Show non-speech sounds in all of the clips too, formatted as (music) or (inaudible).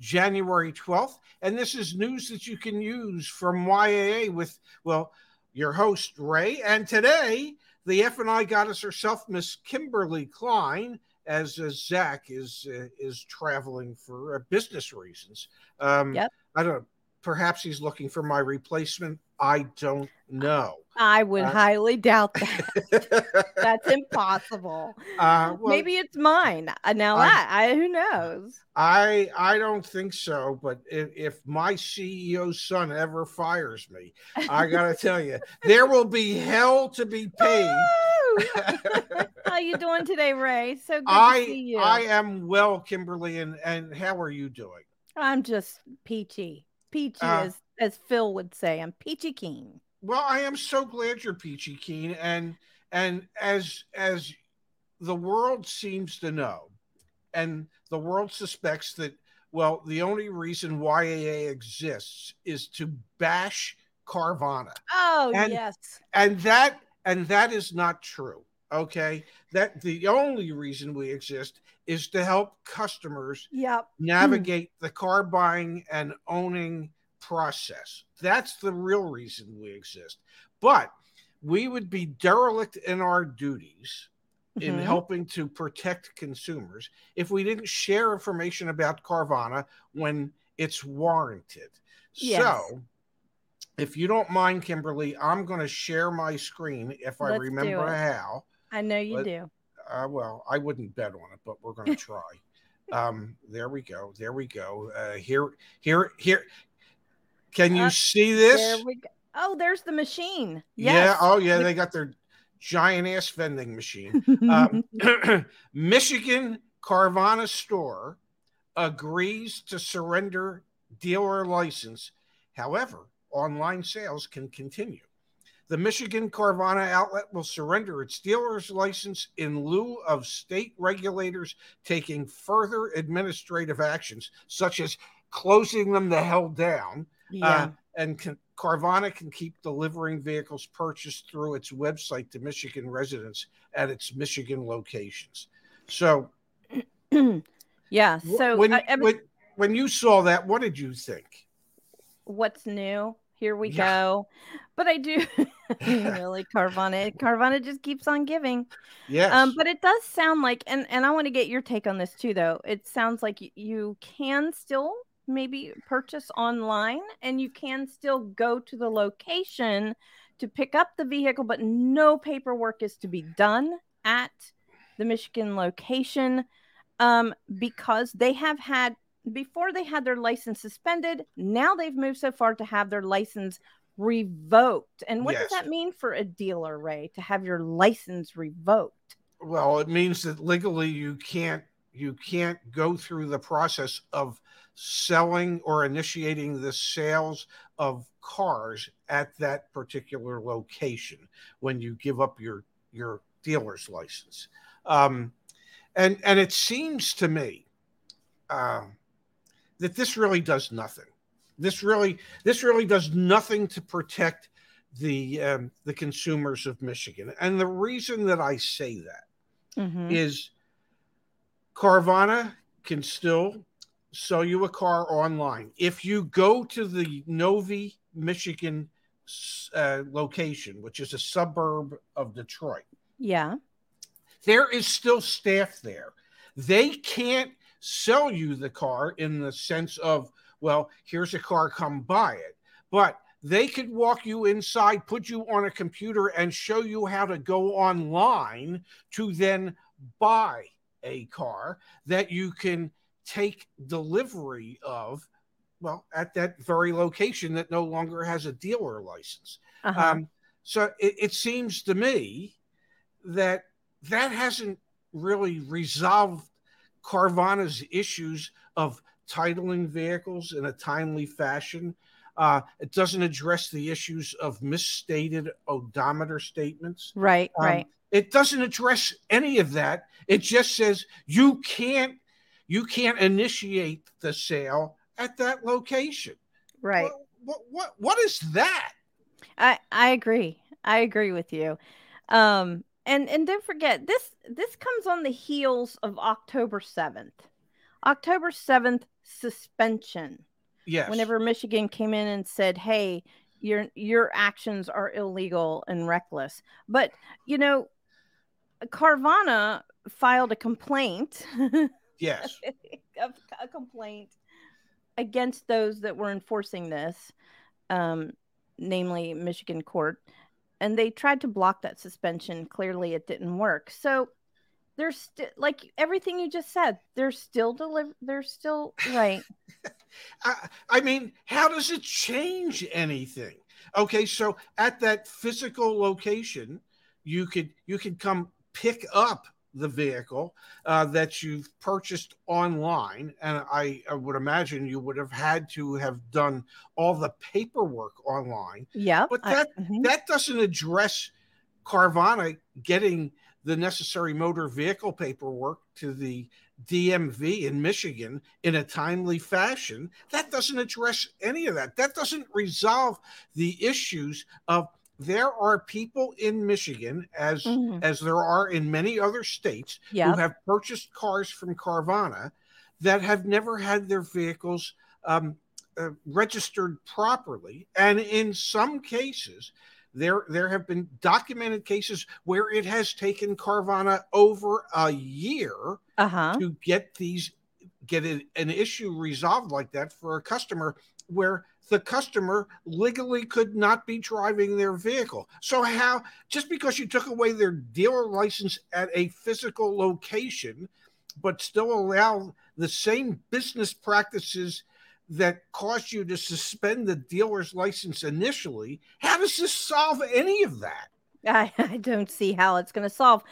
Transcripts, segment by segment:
January 12th. And this is news that you can use from YAA with, well, your host, Ray. And today, the F&I goddess herself, Miss Kimberly Klein, as uh, Zach is uh, is traveling for uh, business reasons. Um, yep. I don't. Know. Perhaps he's looking for my replacement. I don't know. I would uh, highly doubt that. (laughs) That's impossible. Uh, well, Maybe it's mine. Uh, now I, that I who knows. I I don't think so. But if, if my CEO's son ever fires me, I gotta tell you, (laughs) there will be hell to be paid. how are you doing today, Ray? So good I, to see you. I am well, Kimberly, and and how are you doing? I'm just peachy. Peachy, uh, as as Phil would say. I'm peachy keen. Well, I am so glad you're peachy keen, and and as as the world seems to know, and the world suspects that well, the only reason YAA exists is to bash Carvana. Oh and, yes, and that and that is not true. Okay, that the only reason we exist is to help customers yep. navigate the car buying and owning process. That's the real reason we exist. But we would be derelict in our duties in mm-hmm. helping to protect consumers if we didn't share information about Carvana when it's warranted. Yes. So, if you don't mind, Kimberly, I'm going to share my screen if I Let's remember how. I know you do. Uh, well, I wouldn't bet on it, but we're going (laughs) to try. um, there we go. There we go. Uh, here, here, here. Can you uh, see this? There. Oh, there's the machine. Yes. Yeah. Oh, yeah. They got their giant ass vending machine. (laughs) um, (clears throat) Michigan Carvana store agrees to surrender dealer license. However, online sales can continue. The Michigan Carvana outlet will surrender its dealer's license in lieu of state regulators taking further administrative actions, such as closing them the hell down yeah. Uh, and can, Carvana can keep delivering vehicles purchased through its website to Michigan residents at its Michigan locations. So, (clears throat) yeah. So when, I, I mean, when, when you saw that, what did you think? What's new? Here we yeah. go. But I do (laughs) really (laughs) Carvana. Carvana just keeps on giving. Yes. Um, but it does sound like, and and I want to get your take on this too, though. It sounds like you can still maybe purchase online and you can still go to the location to pick up the vehicle, but no paperwork is to be done at the Michigan location um, because they have had, before they had their license suspended, now they've moved so far to have their license revoked. And what yes. does that mean for a dealer, Ray, to have your license revoked? Well, it means that legally you can't you can't go through the process of selling or initiating the sales of cars at that particular location when you give up your your dealer's license. Um, and and it seems to me uh, that this really does nothing. This really this really does nothing to protect the um, the consumers of Michigan. And the reason that I say that mm-hmm. is Carvana can still sell you a car online. If you go to the Novi, Michigan uh, location, which is a suburb of Detroit, yeah, there is still staff there. They can't sell you the car in the sense of, well, here's a car, come buy it. But they could walk you inside, put you on a computer, and show you how to go online to then buy a car that you can take delivery of well at that very location that no longer has a dealer license uh-huh. um, so it, it, seems to me that that hasn't really resolved carvana's issues of titling vehicles in a timely fashion Uh, it doesn't address the issues of misstated odometer statements. Right, um, right. It doesn't address any of that. It just says you can't you can't initiate the sale at that location. Right. What what what, what is that? I I agree. I agree with you. Um and and don't forget this this comes on the heels of October 7th. October 7th suspension. Yes. Whenever Michigan came in and said, "Hey, your your actions are illegal and reckless." But, you know, Carvana filed a complaint. Yes. (laughs) a, a, complaint against those that were enforcing this, um, namely Michigan court, and they tried to block that suspension. Clearly, it didn't work. So there's still like everything you just said. They're still deliver. They're still right. (laughs) I, I mean, how does it change anything? Okay, so at that physical location, you could you could come pick up the vehicle uh, that you've purchased online. And I, I, would imagine you would have had to have done all the paperwork online. Yeah. But that, I, mm-hmm. that doesn't address Carvana getting the necessary motor vehicle paperwork to the DMV in Michigan in a timely fashion. That doesn't address any of that. That doesn't resolve the issues of there are people in Michigan, as mm-hmm. as there are in many other states, yep. who have purchased cars from Carvana that have never had their vehicles um, uh, registered properly, and in some cases, there there have been documented cases where it has taken Carvana over a year uh-huh. to get these get an issue resolved like that for a customer where the customer legally could not be driving their vehicle. So, how just because you took away their dealer license at a physical location, but still allow the same business practices that caused you to suspend the dealer's license initially, how does this solve any of that? I, (laughs) I don't see how it's going to solve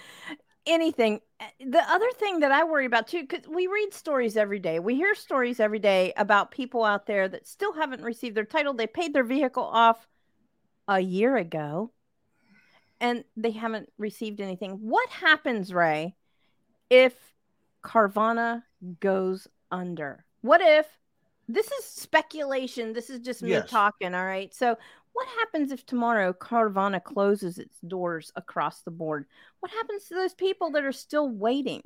anything. Eh, the other thing that I worry about too, because we read stories every day, we hear stories every day about people out there that still haven't received their title. They paid their vehicle off a year ago and they haven't received anything. What happens, Ray, if Carvana goes under? What if this is speculation? This is just me yes. talking. All right. So, what happens if tomorrow Carvana closes its doors across the board? What happens to those people that are still waiting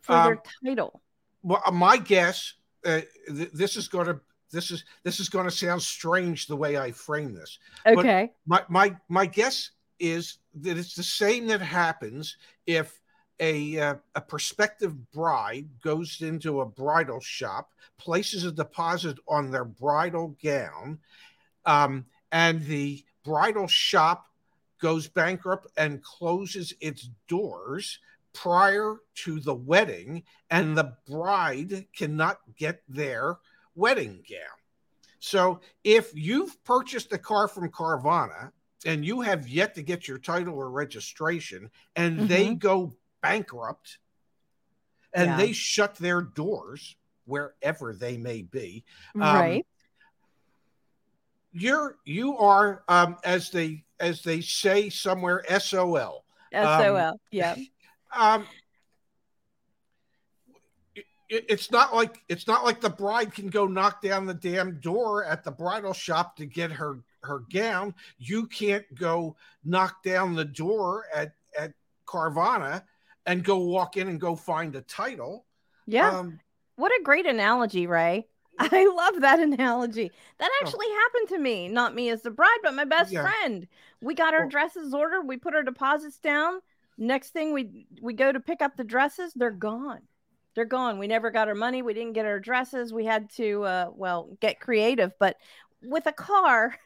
for um, their title? Well, uh, my guess, uh, th- this is going to this is this is going to sound strange the way I frame this. Okay. But my my my guess is that it's the same that happens if a uh, a prospective bride goes into a bridal shop, places a deposit on their bridal gown, um, and the bridal shop goes bankrupt and closes its doors prior to the wedding, and the bride cannot get their wedding gown. So, if you've purchased a car from Carvana and you have yet to get your title or registration, and mm-hmm. they go bankrupt and yeah. they shut their doors wherever they may be, um, right? You're you are um as they as they say somewhere sol sol um, yeah (laughs) um it, it's not like it's not like the bride can go knock down the damn door at the bridal shop to get her her gown. You can't go knock down the door at at carvana and go walk in and go find a title. Yeah. Um, what a great analogy ray I love that analogy. That oh. actually oh. happened to me. Not me as the bride, but my best yeah. friend. We got our well, dresses ordered. We put our deposits down. Next thing we we go to pick up the dresses, they're gone. They're gone. We never got our money. We didn't get our dresses. We had to uh well, get creative, but with a car,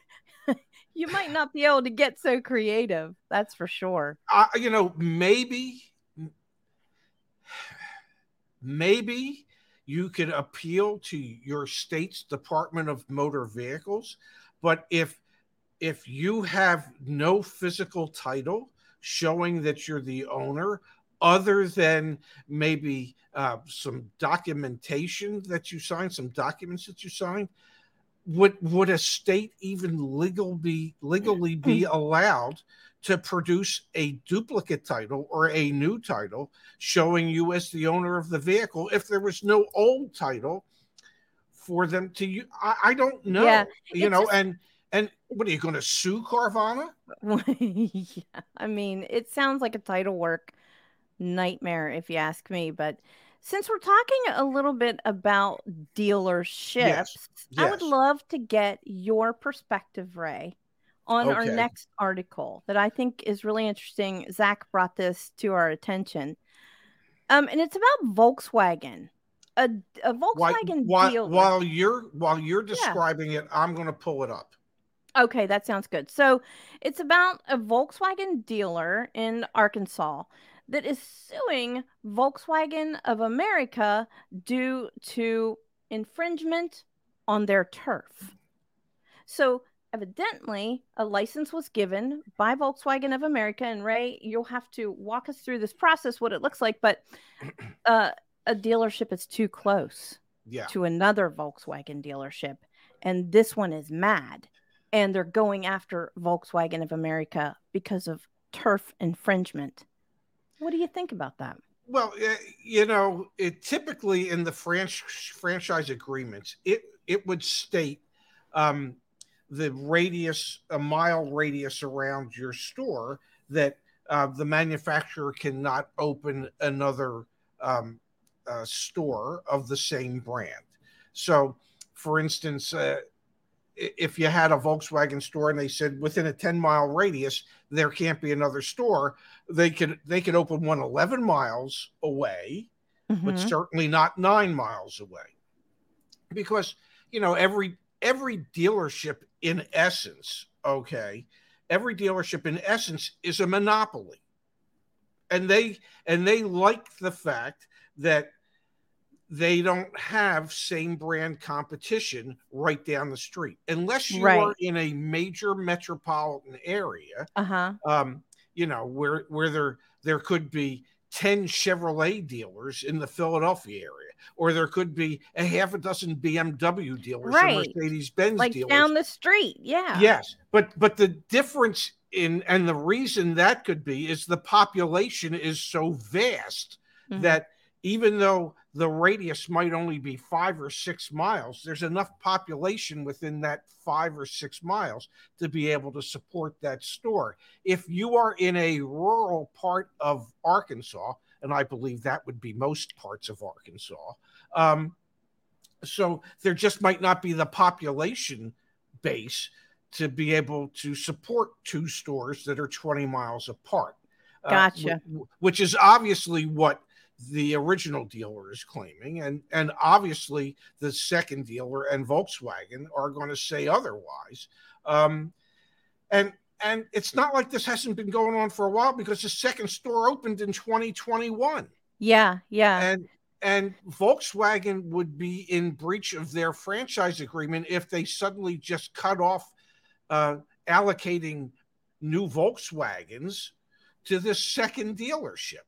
(laughs) you might not be able to get so creative. That's for sure. Uh, you know, maybe (sighs) maybe you could appeal to your state's Department of Motor Vehicles. But if if you have no physical title showing that you're the owner, other than maybe uh, some documentation that you signed, some documents that you signed, would would a state even legal be legally be Mm. allowed to produce a duplicate title or a new title showing you as the owner of the vehicle if there was no old title for them to use? I, I don't know. Yeah, you know, just- and and what are you going to sue Carvana? (laughs) yeah, I mean, it sounds like a title work nightmare if you ask me. But since we're talking a little bit about dealerships, I would love to get your perspective, Ray, on our next article that I think is really interesting. Zach brought this to our attention. Um, and it's about Volkswagen. A, a Volkswagen while, dealer. while you're while you're describing it, I'm going to pull it up. Okay, that sounds good. So it's about a Volkswagen dealer in Arkansas that is suing Volkswagen of America due to infringement on their turf. So evidently, a license was given by Volkswagen of America. And Ray, you'll have to walk us through this process, what it looks like. But (clears throat) uh, a dealership is too close Yeah. to another Volkswagen dealership, and this one is mad, and they're going after Volkswagen of America because of turf infringement. What do you think about that? Well, eh, you know, it typically in the franch- franchise agreements, it it would state um, the radius, a mile radius around your store, that uh, the manufacturer cannot open another um, uh, store of the same brand. So, for instance, uh, if you had a Volkswagen store and they said within a 10 mile radius there can't be another store, they could they could open one 11 miles away, but Mhm. certainly not 9 miles away. Because, you know, every every dealership in essence, okay, every dealership in essence is a monopoly. And they and they like the fact that they don't have same brand competition right down the street unless you Right. are in a major metropolitan area Uh-huh. um, you know, where where there there could be 10 Chevrolet dealers in the Philadelphia area, or there could be a half a dozen BMW dealers Right. or Mercedes Benz Like dealers. down the street. Yeah. Yes, but but the difference in and the reason that could be is the population is so vast Mhm. that even though the radius might only be five or six miles, there's enough population within that five or six miles to be able to support that store. If you are in a rural part of Arkansas, and I believe that would be most parts of Arkansas, um, so there just might not be the population base to be able to support two stores that are 20 miles apart. Uh, Gotcha. wh- which is obviously what the original dealer is claiming and and obviously the second dealer and Volkswagen are going to say otherwise um and and it's not like this hasn't been going on for a while because the second store opened in 2021 Yeah. Yeah. and and Volkswagen would be in breach of their franchise agreement if they suddenly just cut off uh, allocating new Volkswagens to this second dealership.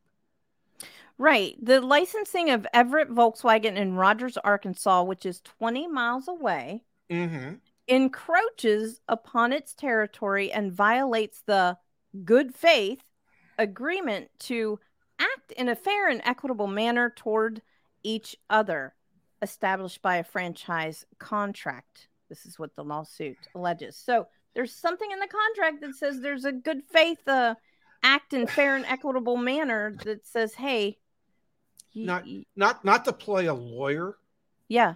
Right. The licensing of Everett Volkswagen in Rogers, Arkansas, which is 20 miles away, hmm encroaches upon its territory and violates the good faith agreement to act in a fair and equitable manner toward each other established by a franchise contract. This is what the lawsuit alleges. So there's something in the contract that says there's a good faith uh, act in fair and equitable manner that says, hey, Not- Not not to play a lawyer, yeah,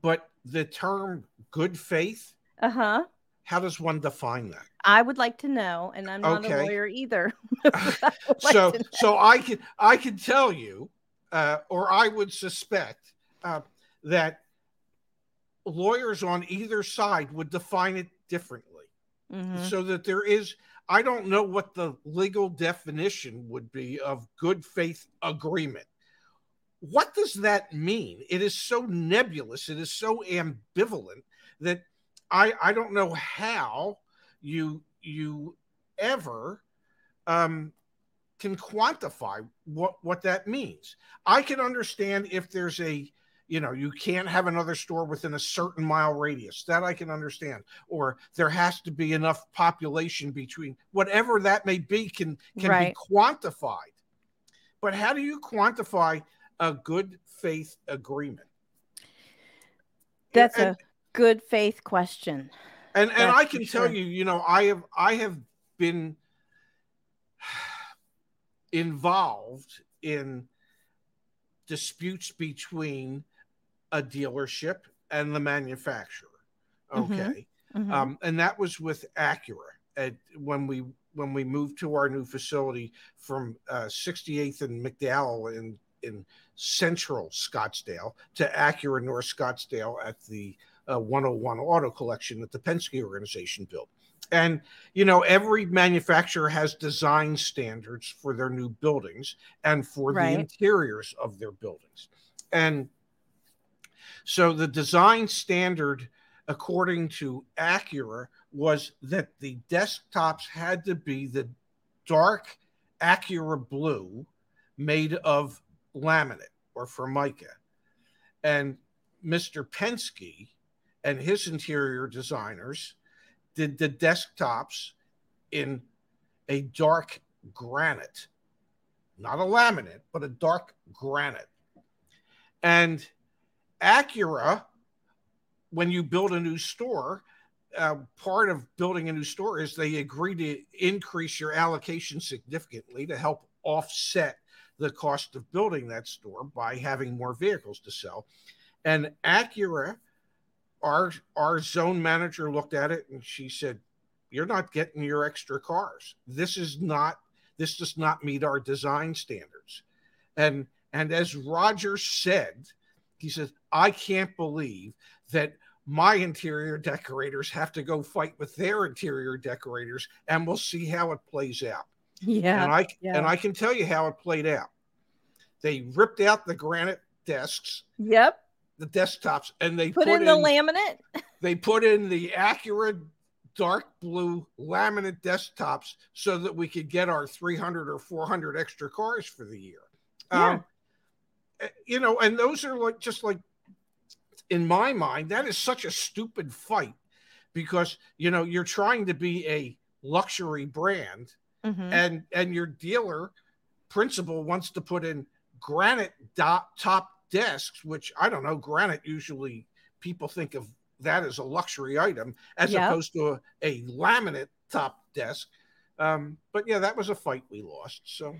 but the term good faith, uh huh. how does one define that? I would like to know, and I'm not Okay. a lawyer either. (laughs) (laughs) like so so I can I can tell you, uh, or I would suspect uh, that lawyers on either side would define it differently, Mhm. so that there is. I don't know what the legal definition would be of good faith agreement. What does that mean? It is so nebulous. It is so ambivalent that I I don't know how you you ever um, can quantify what what that means. I can understand if there's a you know you can't have another store within a certain mile radius that i can understand or there has to be enough population between whatever that may be can can Right. be quantified but how do you quantify a good faith agreement That's and, a good faith question. and and that's i can tell sure. you you know i have i have been (sighs) involved in disputes between a dealership and the manufacturer Mhm. okay Mhm. um, and that was with Acura at, when we when we moved to our new facility from uh, 68th and McDowell in in Central Scottsdale to Acura North Scottsdale at the uh, 101 Auto Collection that the Penske organization built. And you know, every manufacturer has design standards for their new buildings and for Right. the interiors of their buildings. And so the design standard according to Acura, was that the desktops had to be the dark Acura blue made of laminate or formica. And Mr. Penske and his interior designers did the desktops in a dark granite, not a laminate, but a dark granite. And Acura when you build a new store, uh, part of building a new store is they agree to increase your allocation significantly to help offset the cost of building that store by having more vehicles to sell. And Acura, our our zone manager looked at it and she said, "You're not getting your extra cars. This is not. This does not meet our design standards." And and as Roger said, he says, "I can't believe that my interior decorators have to go fight with their interior decorators and we'll see how it plays out yeah. and i yeah. and i can tell you how it played out they ripped out the granite desks yep. the desktops and they Put, put, in the laminate. (laughs) they put in the Acura dark blue laminate desktops so that we could get our 300 or 400 extra cars for the year Yeah. um, eh, you know and those are like just like in my mind that is such a stupid fight because you know you're trying to be a luxury brand Mhm. and and your dealer principal wants to put in granite dot top desks which i don't know granite usually people think of that as a luxury item as Yep. opposed to a, a laminate top desk um, but yeah that was a fight we lost so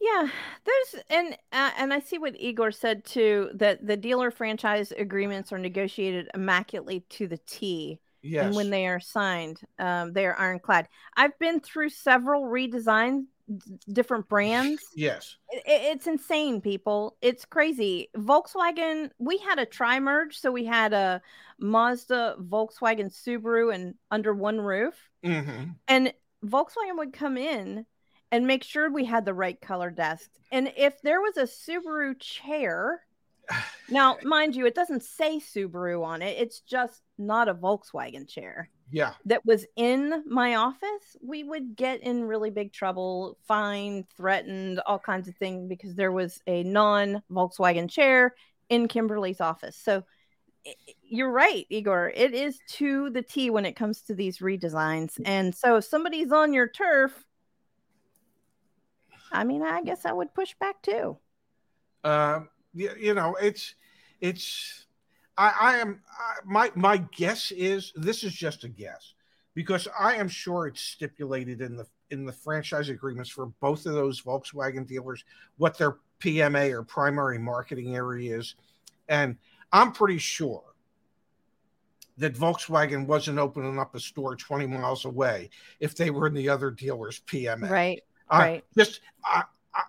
Yeah, there's and uh, and I see what Igor said too that the dealer franchise agreements are negotiated immaculately to the T, yes and when they are signed, um, they are ironclad. I've been through several redesigns, d- different brands. (laughs) yes It, it- it's insane, people. It's crazy. Volkswagen, we had a tri merge, so we had a Mazda, Volkswagen, Subaru, and under one roof. hmm And Volkswagen would come in and make sure we had the right color desk. And if there was a Subaru chair, now mind you, it doesn't say Subaru on it. It's just not a Volkswagen chair yeah that was in my office, we would get in really big trouble, fined, threatened, all kinds of things because there was a non Volkswagen chair in Kimberly's office. So you're right, Igor. It is to the T when it comes to these redesigns. And so if somebody's on your turf, I mean, I guess I would push back too. um you, you know it's it's i i am I, my my guess is this is just a guess because i am sure it's stipulated in the in the franchise agreements for both of those volkswagen dealers what their pma or primary marketing area is and i'm pretty sure that volkswagen wasn't opening up a store 20 miles away if they were in the other dealer's pma Right. I- right. just I,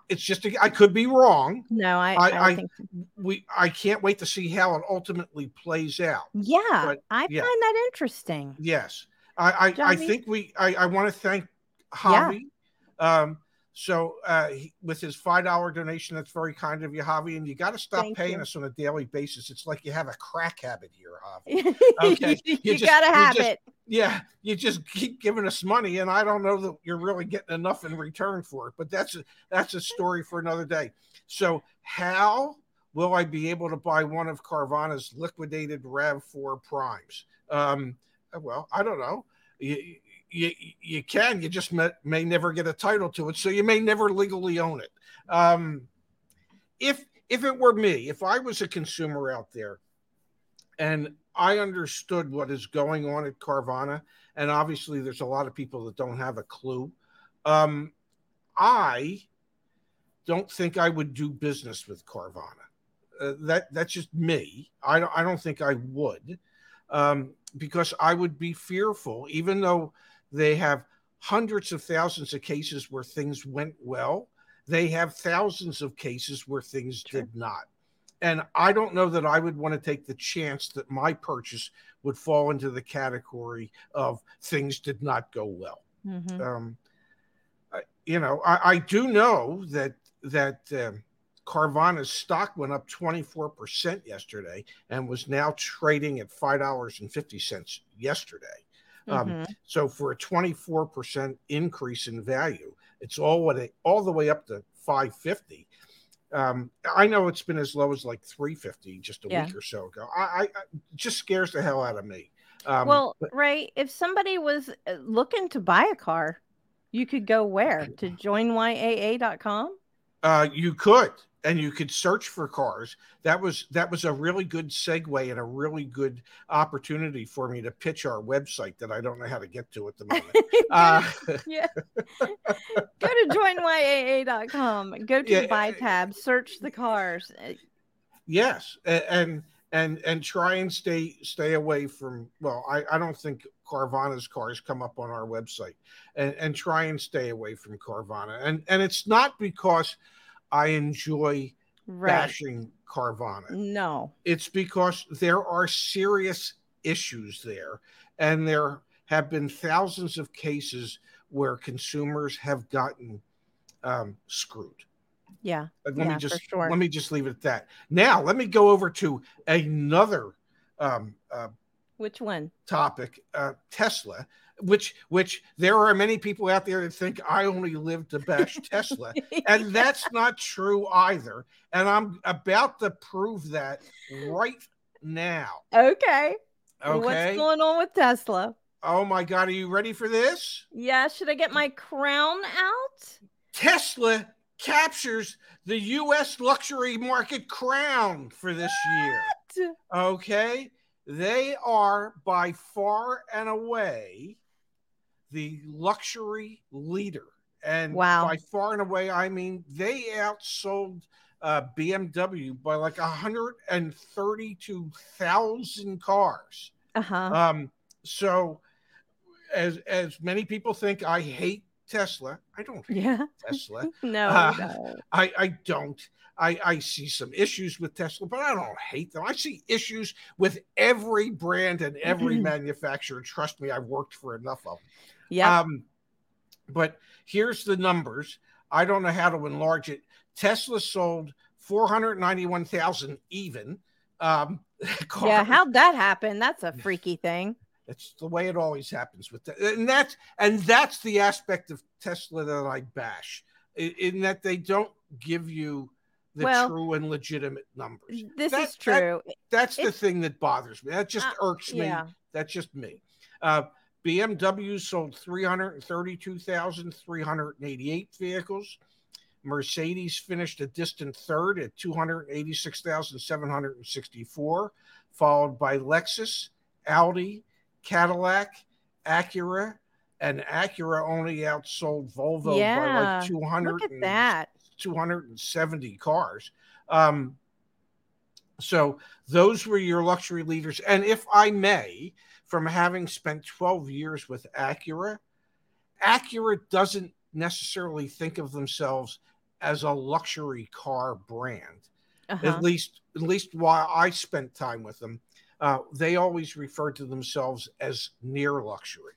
it's just a, i could be wrong No, I, I- I, think we I can't wait to see how it ultimately plays out. yeah, but, I yeah. find that interesting. Yes, I I, I think we I, I want to thank Javi. Um, so uh, he, with his five dollar donation, that's very kind of you, Javi. And you got to stop Thank paying you. us on a daily basis. It's like you have a crack habit here, Javi. (laughs) Okay, you, you just- gotta you have just- it. Yeah, you just keep giving us money, and I don't know that you're really getting enough in return for it. But that's a, that's a story for another day. So how will I be able to buy one of Carvana's liquidated RAV4 primes? Um, well, I don't know. You, you, you can, you just may, may, never get a title to it. So you may never legally own it. Um, if, if it were me, if I was a consumer out there and I understood what is going on at Carvana, and obviously there's a lot of people that don't have a clue. Um, I don't think I would do business with Carvana. Uh, that that's just me. I don't I don't think I would, um, because I would be fearful, even though they have hundreds of thousands of cases where things went well. They have thousands of cases where things sure. did not. And I don't know that I would want to take the chance that my purchase would fall into the category of things did not go well. Mm-hmm. Um, I, you know, I, I, do know that that um, Carvana's stock went up 24% yesterday and was now trading at $5.50 yesterday. Um, mm-hmm. Um, so for a 24% increase in value, it's all what all the way up to 550. Um, I know it's been as low as like 350 just a yeah. week or so ago. I, I, just scares the hell out of me. Um, well, but, right. If somebody was uh, looking to buy a car, you could go where to joinyaa.com. Uh, you could and you could search for cars. That was that was a really good segue and a really good opportunity for me to pitch our website that I don't know how to get to at the moment. (laughs) uh, yeah, go to joinyaa.com. Go to yeah, buy tab. Search the cars. Yes, and and and try and stay stay away from. Well, I I don't think Carvana's cars come up on our website, and and try and stay away from Carvana. And and it's not because I enjoy right. bashing Carvana. No. It's because there are serious issues there. And there have been thousands of cases where consumers have gotten um, screwed. Yeah. Let yeah, me just sure. let me just leave it at that. Now let me go over to another um, uh, which one topic uh, Tesla which which there are many people out there that think I only live to bash (laughs) Tesla, (laughs) and that's not true either. And I'm about to prove that right now. Okay. Okay. What's going on with Tesla? Oh my God, are you ready for this? Yeah. Should I get my crown out? Tesla captures the U.S. luxury market crown for this what? year. Okay. They are by far and away the luxury leader. And wow. by far and away, I mean, they outsold uh, BMW by like 132,000 cars. Uh-huh. Um, so, as as many people think, I hate Tesla. I don't hate yeah. Tesla. (laughs) no, uh, no, I, I don't. I, I see some issues with Tesla, but I don't hate them. I see issues with every brand and every (clears throat) manufacturer. Trust me, I've worked for enough of them. Yeah. Um, but here's the numbers. I don't know how to enlarge it. Tesla sold 491,000 even. Um, (laughs) yeah, how'd that happen? That's a freaky thing. It's the way it always happens with that. And that's and that's the aspect of Tesla that I bash in, in that they don't give you the well, true and legitimate numbers. This that, is true. That, that's the thing that bothers me. That just uh, irks me. Yeah. That's just me. Uh, BMW sold 332,388 vehicles. Mercedes finished a distant third at 286,764, followed by Lexus, Audi, Cadillac, Acura, and Acura only outsold Volvo yeah, by like 200 look at that. 270 cars. Um, so those were your luxury leaders. And if I may, from having spent 12 years with Acura, Acura doesn't necessarily think of themselves as a luxury car brand. Uh-huh. At least, at least while I spent time with them, uh, they always referred to themselves as near luxury.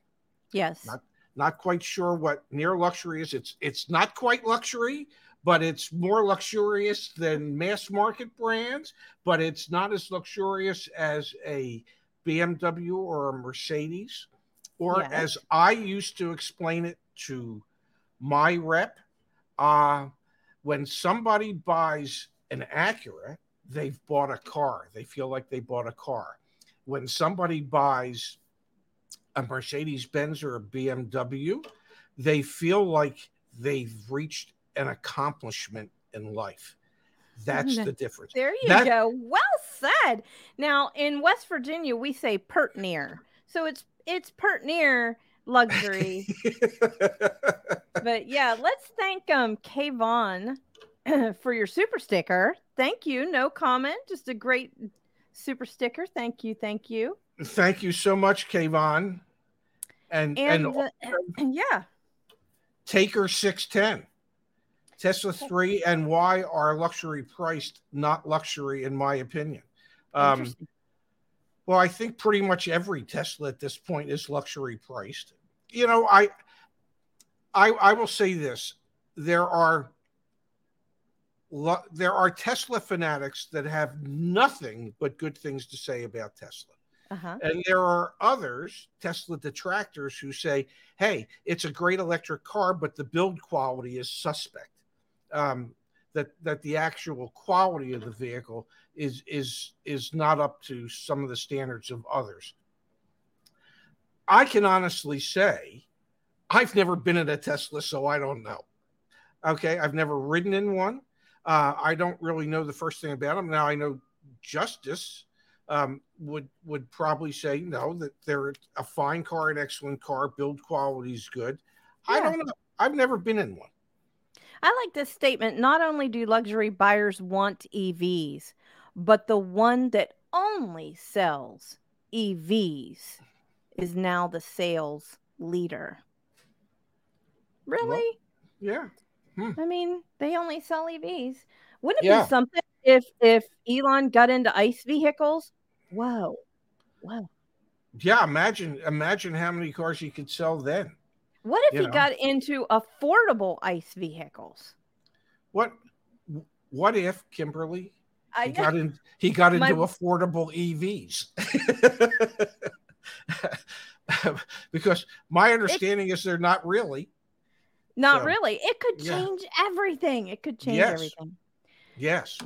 Yes. Not, not quite sure what near luxury is. It's it's not quite luxury, but it's more luxurious than mass market brands. But it's not as luxurious as a BMW or a Mercedes, or yes. as I used to explain it to my rep, uh, when somebody buys an Acura, they've bought a car. They feel like they bought a car. When somebody buys a Mercedes Benz or a BMW, they feel like they've reached an accomplishment in life. That's the difference. There you That- go. Well said. Now in West Virginia, we say pert near, so it's it's pert near luxury. but (laughs) yeah, let's thank um Kayvon (clears throat) for your super sticker. Thank you. No comment. Just a great super sticker. Thank you. Thank you. Thank you so much, Kayvon. And And, and, uh, (clears throat) yeah, Taker 610. Tesla 3 and Y are luxury priced, not luxury, in my opinion. Um, well, I think pretty much every Tesla at this point is luxury priced. You know, I, I, I will say this: there are, there are Tesla fanatics that have nothing but good things to say about Tesla. uh-huh. And there are others, Tesla detractors, who say, hey, it's a great electric car, but the build quality is suspect. Um, that that the actual quality of the vehicle is is is not up to some of the standards of others. I can honestly say I've never been in a Tesla, so I don't know. Okay, I've never ridden in one. Uh, I don't really know the first thing about them. Now I know Justice um, would would probably say no that they're a fine car, an excellent car, build quality is good. I don't know. I've never been in one. I like this statement. Not only do luxury buyers want EVs, but the one that only sells EVs is now the sales leader. Really? Yeah, hmm. I mean, they only sell EVs. Wouldn't it Yeah. be something if if Elon got into ICE vehicles? Whoa. Whoa. yeah. Imagine imagine how many cars you could sell then. What if You he know. got into affordable ICE vehicles? What what if Kimberly I he got in he got My- into affordable EVs? (laughs) because my understanding is they're not really. not so, really. It could yeah. change everything. It could change Yes. everything. Yes.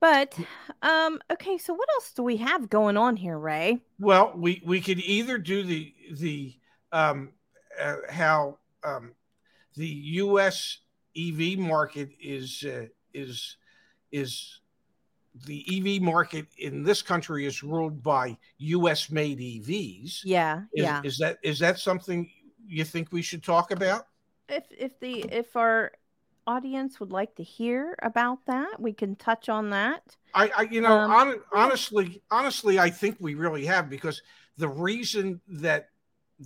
But um okay, so what else do we have going on here, Ray? Well, we we could either do the the um uh, how um the U.S. EV market is uh, is is the EV market in this country is ruled by U.S. made EVs. Yeah, Is, yeah. is that is that something you think we should talk about? If if the if our audience would like to hear about that, we can touch on that. I, I you know, Um, hon- honestly, honestly, I think we really have because the reason that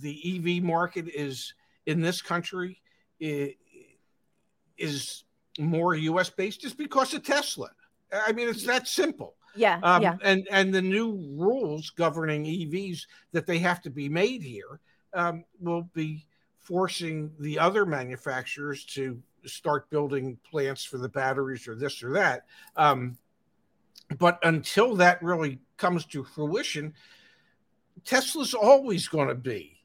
the EV market is in this country is, is more U.S. based just because of Tesla. I mean, it's that simple. Yeah, Um, yeah. And and the new rules governing EVs that they have to be made here um, will be forcing the other manufacturers to start building plants for the batteries or this or that. Um, but until that really comes to fruition, Tesla's always going to be,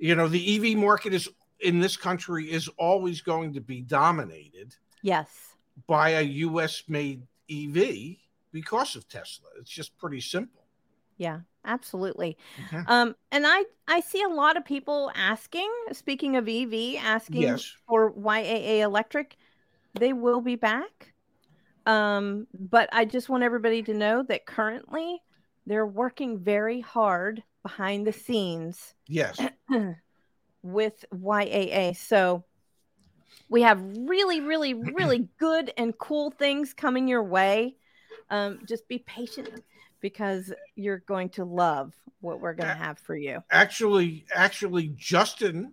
you know, the EV market is in this country is always going to be dominated Yes. by a US made EV because of Tesla. It's just pretty simple. Yeah, absolutely. Mhm. Um, and I I see a lot of people asking. Speaking of EV, asking Yes. for YAA Electric. They will be back. Um, but I just want everybody to know that currently they're working very hard behind the scenes Yes. (clears throat) with YAA. So we have really, really, really (clears throat) good and cool things coming your way. Um, just be patient because you're going to love what we're going to have for you. Actually, actually, Justin,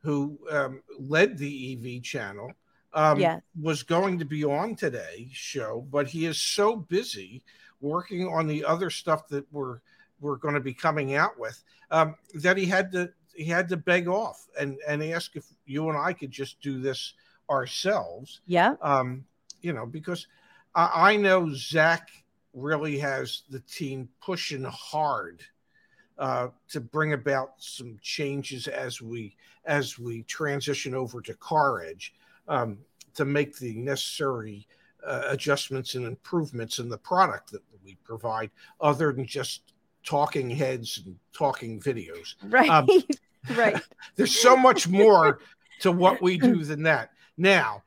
who um, led the EV channel, um, Yes. was going to be on today's show, but he is so busy working on the other stuff that we're we're going to be coming out with um, that he had to he had to beg off and and ask if you and I could just do this ourselves. Yeah. um, you know, because I, I know Zach really has the team pushing hard uh, to bring about some changes as we as we transition over to Car Edge um, to make the necessary uh, adjustments and improvements in the product that we provide, other than just talking heads and talking videos. Right. Um, (laughs) right. (laughs) There's so much more to what we do than that. Now,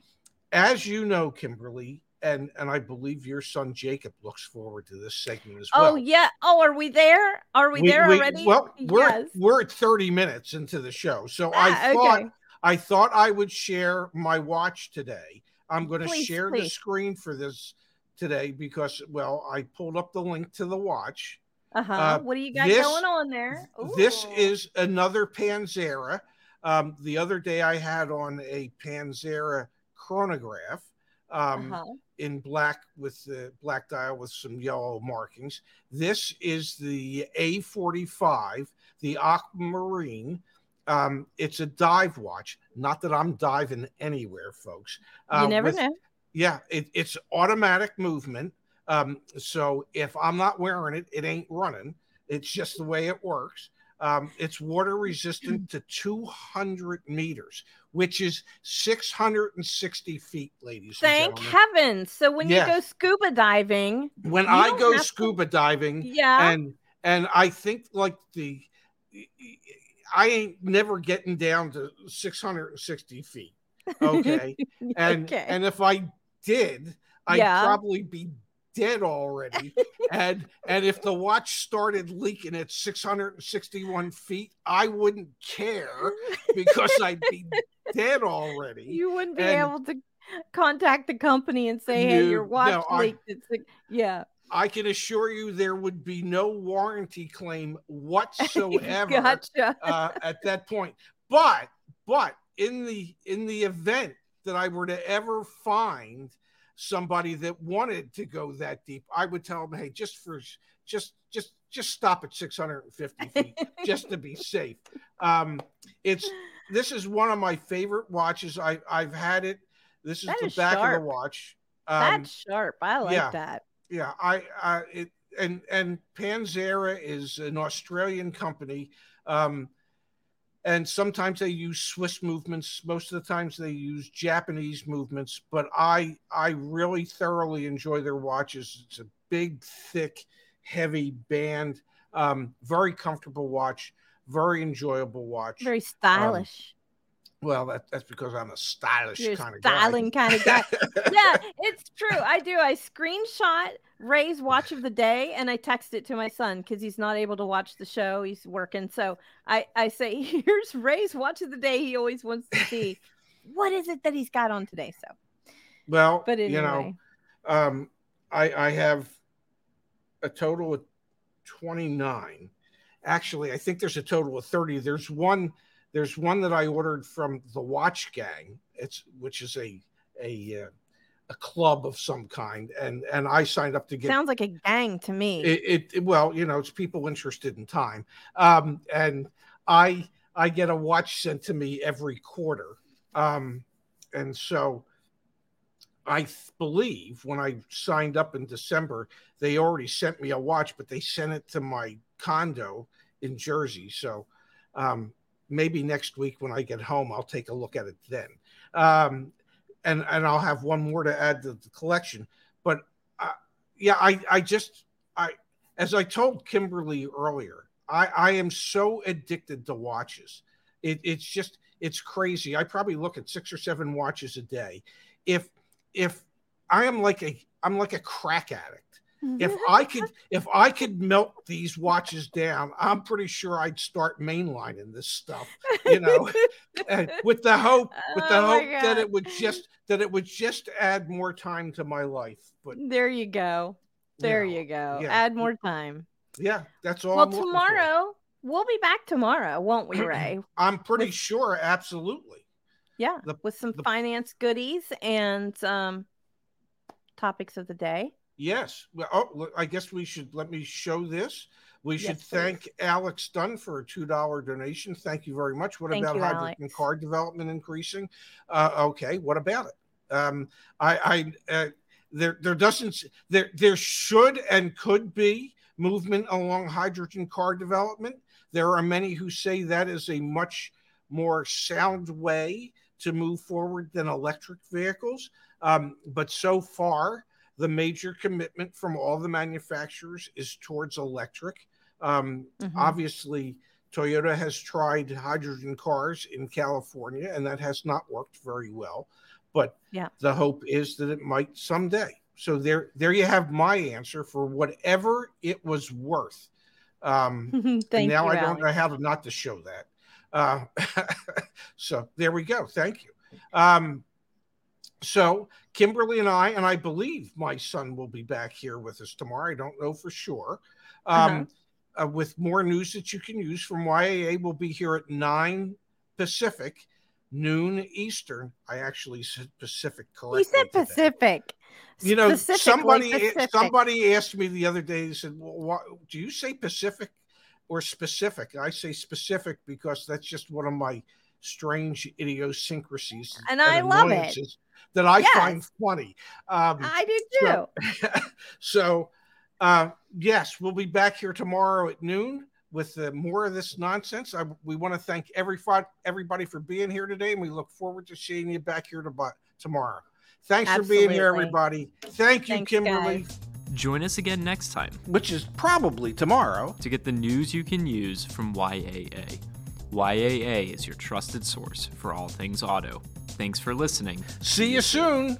as you know, Kimberly, and and I believe your son Jacob looks forward to this segment as well. Oh yeah. Oh, are we there? Are we, there already? Well, we're Yes. we're at 30 minutes into the show, so Ah, I thought okay. I thought I would share my watch today. I'm going to Please, share the screen for this today because well, I pulled up the link to the watch. Uh-huh. uh, what do you got this- going on there? This is another Panzera. Um, the other day I had on a Panzera chronograph. Um, uh-huh. in black with the black dial with some yellow markings. This is the A45, the Aquamarine. Um, it's a dive watch. Not that I'm diving anywhere, folks. you Uh, never with- know. Yeah, it, it's automatic movement. Um, so if I'm not wearing it, it ain't running. It's just the way it works. Um, it's water resistant to 200 meters, which is 660 feet, ladies Thank and gentlemen. heavens. So when Yes. you go scuba diving, when I go have to- scuba diving, yeah. and and I think like the I ain't never getting down to 660 feet. Okay. (laughs) And okay. and if I did, I'd Yeah. probably be dead already. and and if the watch started leaking at 661 feet, I wouldn't care because I'd be dead already. you wouldn't be and- able to contact the company and say, "Hey, your watch no, I- leaked." It's like, yeah. I can assure you there would be no warranty claim whatsoever (laughs) gotcha. uh, at that point. But but in the in the event that I were to ever find somebody that wanted to go that deep, I would tell them, hey, just for just just just stop at 650 feet (laughs) just to be safe. Um, it's this is one of my favorite watches. I I've had it. This is That the is back sharp. of the watch. Um, That's sharp. I like yeah. that. yeah, I, I it and and Panzera is an Australian company. Um, and sometimes they use Swiss movements. Most of the times they use Japanese movements, but I I really thoroughly enjoy their watches. It's a big, thick, heavy band. Um, very comfortable watch, very enjoyable watch. Very stylish. Well, that, that's because I'm a stylish You're kind of guy. styling kind of guy. (laughs) yeah, it's true. I do. I screenshot Ray's watch of the day and I text it to my son because he's not able to watch the show. He's working. So I, I say, (laughs) here's Ray's watch of the day. He always wants to see what is it that he's got on today. So, well, but anyway, you know, um, I, I have a total of 29. Actually, I think there's a total of 30. There's one there's one that I ordered from the Watch Gang. It's which is a a uh, a club of some kind and and I signed up to get sounds like a gang to me. it, it, well you know it's people interested in time um and i i get a watch sent to me every quarter um and so i believe when i signed up in december they already sent me a watch but they sent it to my condo in jersey so um maybe next week when i get home i'll take a look at it then. Um and and i'll have one more to add to the collection. But uh, yeah i i just i as i told kimberly earlier i i am so addicted to watches. It, it's just it's crazy. I probably look at six or seven watches a day. If if i am like a i'm like a crack addict if i could if i could melt these watches down i'm pretty sure i'd start mainlining this stuff you know (laughs) with the hope with the Oh hope that it would just that it would just add more time to my life but there you go. There know, you go. yeah. Add more time. yeah that's all well, I'm looking for. tomorrow we'll be back tomorrow, won't we, Ray? (clears throat) i'm pretty with- sure absolutely Yeah, The- with some the- finance goodies and um, topics of the day. Yes. Well oh i guess we should let me show this. We should Yes, thank alex dunn for a two dollar donation. Thank you very much. What Thank about you, hydrogen Alex. car development increasing? Uh, okay what about it? Um, i i uh, there there doesn't there there should and could be movement along hydrogen car development. There are many who say that is a much more sound way to move forward than electric vehicles. Um, but so far, the major commitment from all the manufacturers is towards electric. Um, Mhm. Obviously, Toyota has tried hydrogen cars in California, and that has not worked very well. But Yeah. the hope is that it might someday. So there, there you have my answer for whatever it was worth. Um, (laughs) Thank now you, I don't Alex. know how to not to show that. Uh, (laughs) so there we go. Thank you. Um, so Kimberly and I, and I believe my son will be back here with us tomorrow. I don't know for sure. Um, uh, with more news that you can use from YAA, we'll be here at nine Pacific, noon Eastern. I actually said Pacific correctly. You said today Pacific. you know somebody somebody asked me the other day they said well, what, do you say pacific or specific i say specific because that's just one of my strange idiosyncrasies And I love it. that i Yes. find funny um, I do too. so, (laughs) so uh, yes we'll be back here tomorrow at noon with uh, more of this nonsense I, we want to thank every everybody for being here today and we look forward to seeing you back here to, tomorrow thanks for being here everybody thank you Thanks, kimberly guys. Join us again next time which is probably tomorrow to get the news you can use from YAA. YAA is your trusted source for all things auto. Thanks for listening. See you soon.